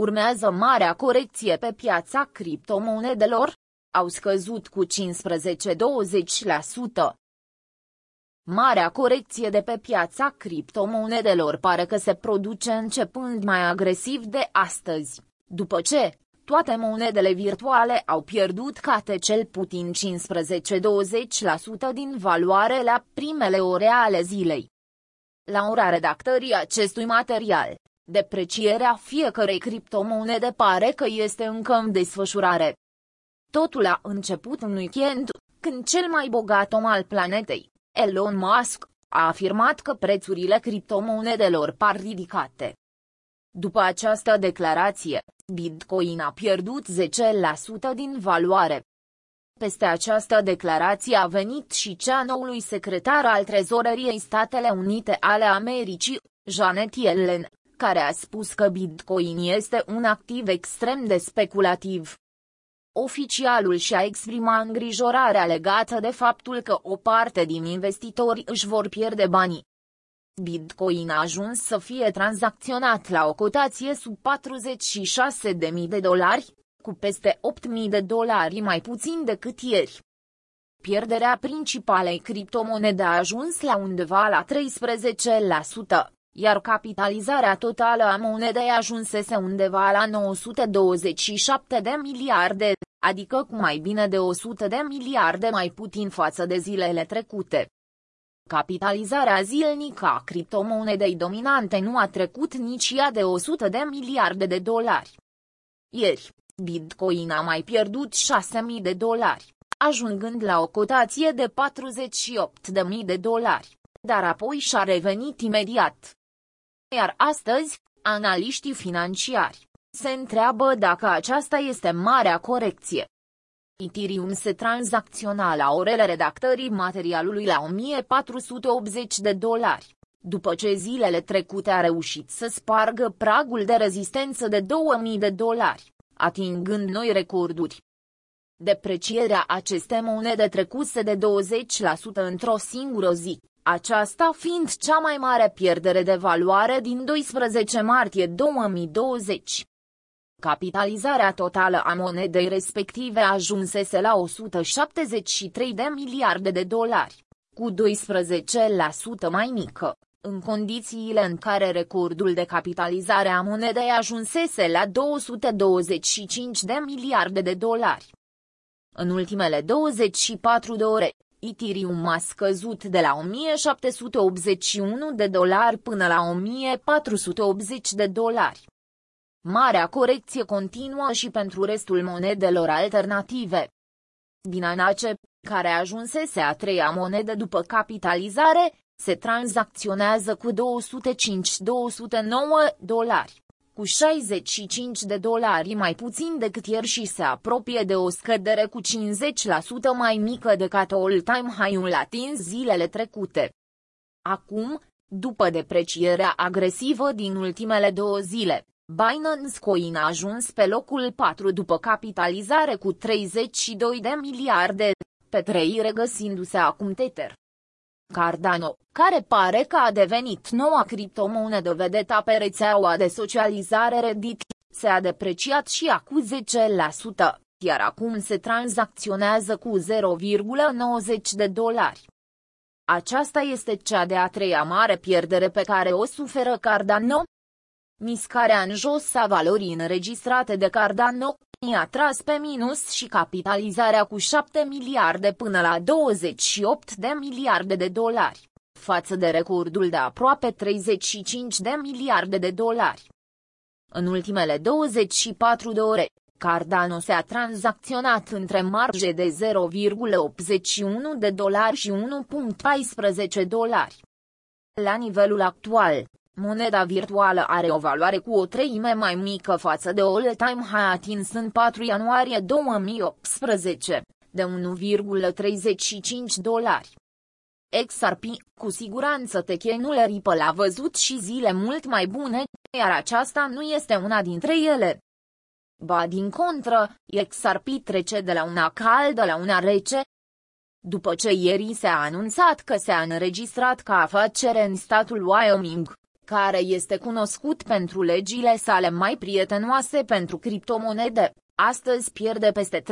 Urmează marea corecție pe piața criptomonedelor, au scăzut cu 15-20%. Marea corecție de pe piața criptomonedelor pare că se produce începând mai agresiv de astăzi, după ce toate monedele virtuale au pierdut cate cel puțin 15-20% din valoare la primele ore ale zilei. La ora redactării acestui material, deprecierea fiecărei criptomonede pare că este încă în desfășurare. Totul a început în weekend, când cel mai bogat om al planetei, Elon Musk, a afirmat că prețurile criptomonedelor par ridicate. După această declarație, Bitcoin a pierdut 10% din valoare. Peste această declarație a venit și cea noului secretar al Trezoreriei Statele Unite ale Americii, Janet Yellen, care a spus că Bitcoin este un activ extrem de speculativ. Oficialul și-a exprimat îngrijorarea legată de faptul că o parte din investitori își vor pierde banii. Bitcoin a ajuns să fie tranzacționat la o cotație sub 46.000 de dolari, cu peste 8.000 de dolari mai puțin decât ieri. Pierderea principalei criptomonede a ajuns la undeva la 13%, iar capitalizarea totală a monedei ajunsese undeva la 927 de miliarde, adică cu mai bine de 100 de miliarde mai puțin față de zilele trecute. Capitalizarea zilnică a criptomonedei dominante nu a trecut nici ea de 100 de miliarde de dolari. Ieri, Bitcoin a mai pierdut 6.000 de dolari, ajungând la o cotație de 48.000 de dolari, dar apoi și-a revenit imediat. Iar astăzi, analiștii financiari se întreabă dacă aceasta este marea corecție. Ethereum se tranzacționa la orele redactării materialului la 1480 de dolari, după ce zilele trecute a reușit să spargă pragul de rezistență de 2000 de dolari, atingând noi recorduri. Deprecierea acestei monede trecuse de 20% într-o singură zi, aceasta fiind cea mai mare pierdere de valoare din 12 martie 2020. Capitalizarea totală a monedei respective ajunsese la 173 de miliarde de dolari, cu 12% mai mică, în condițiile în care recordul de capitalizare a monedei ajunsese la 225 de miliarde de dolari. În ultimele 24 de ore, Ethereum a scăzut de la 1781 de dolari până la 1480 de dolari. Marea corecție continuă și pentru restul monedelor alternative. Binance, care ajunsese a treia monedă după capitalizare, se tranzacționează cu 205-209 dolari, cu 65 de dolari mai puțin decât ieri și se apropie de o scădere cu 50% mai mică decât all-time high-ul atins zilele trecute. Acum, după deprecierea agresivă din ultimele două zile, Binance Coin a ajuns pe locul 4 după capitalizare cu 32 de miliarde, pe 3 regăsindu-se acum Tether. Cardano, care pare că a devenit noua criptomonedă vedeta pe rețeaua de socializare Reddit, se-a depreciat și a cu 10%, iar acum se tranzacționează cu 0,90 de dolari. Aceasta este cea de-a treia mare pierdere pe care o suferă Cardano, Miscarea în jos a valorii înregistrate de Cardano i-a tras pe minus și capitalizarea cu 7 miliarde până la 28 de miliarde de dolari, față de recordul de aproape 35 de miliarde de dolari. În ultimele 24 de ore, Cardano se-a tranzacționat între marge de 0,81 de dolari și 1,14 dolari. La nivelul actual, Moneda virtuală are o valoare cu o treime mai mică față de all-time high atins în 4 ianuarie 2018, de 1,35 dolari. XRP, cu siguranță techenul Ripple a văzut și zile mult mai bune, iar aceasta nu este una dintre ele. Ba din contră, XRP trece de la una caldă la una rece. După ce ieri s-a anunțat că s-a înregistrat ca afacere în statul Wyoming, care este cunoscut pentru legile sale mai prietenoase pentru criptomonede, astăzi pierde peste 35%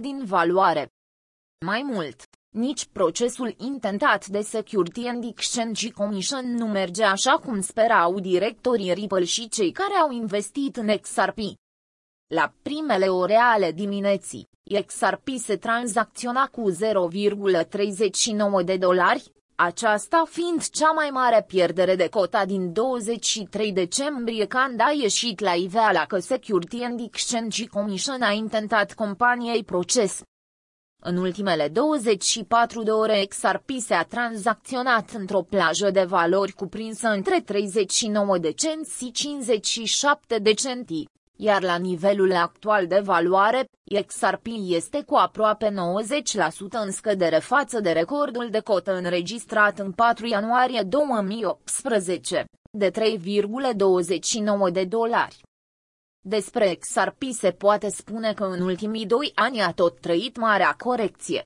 din valoare. Mai mult, nici procesul intentat de Security and Exchange Commission nu merge așa cum sperau directorii Ripple și cei care au investit în XRP. La primele ore ale dimineții, XRP se tranzacționa cu 0,39 de dolari, aceasta fiind cea mai mare pierdere de cota din 23 decembrie când a ieșit la iveala că Security and Exchange Commission a intentat companiei proces. În ultimele 24 de ore XRP se a tranzacționat într-o plajă de valori cuprinsă între 39 de cenți și 57 de centi, iar la nivelul actual de valoare, XRP este cu aproape 90% în scădere față de recordul de cotă înregistrat în 4 ianuarie 2018, de 3,29 de dolari. Despre XRP se poate spune că în ultimii doi ani a tot trăit marea corecție,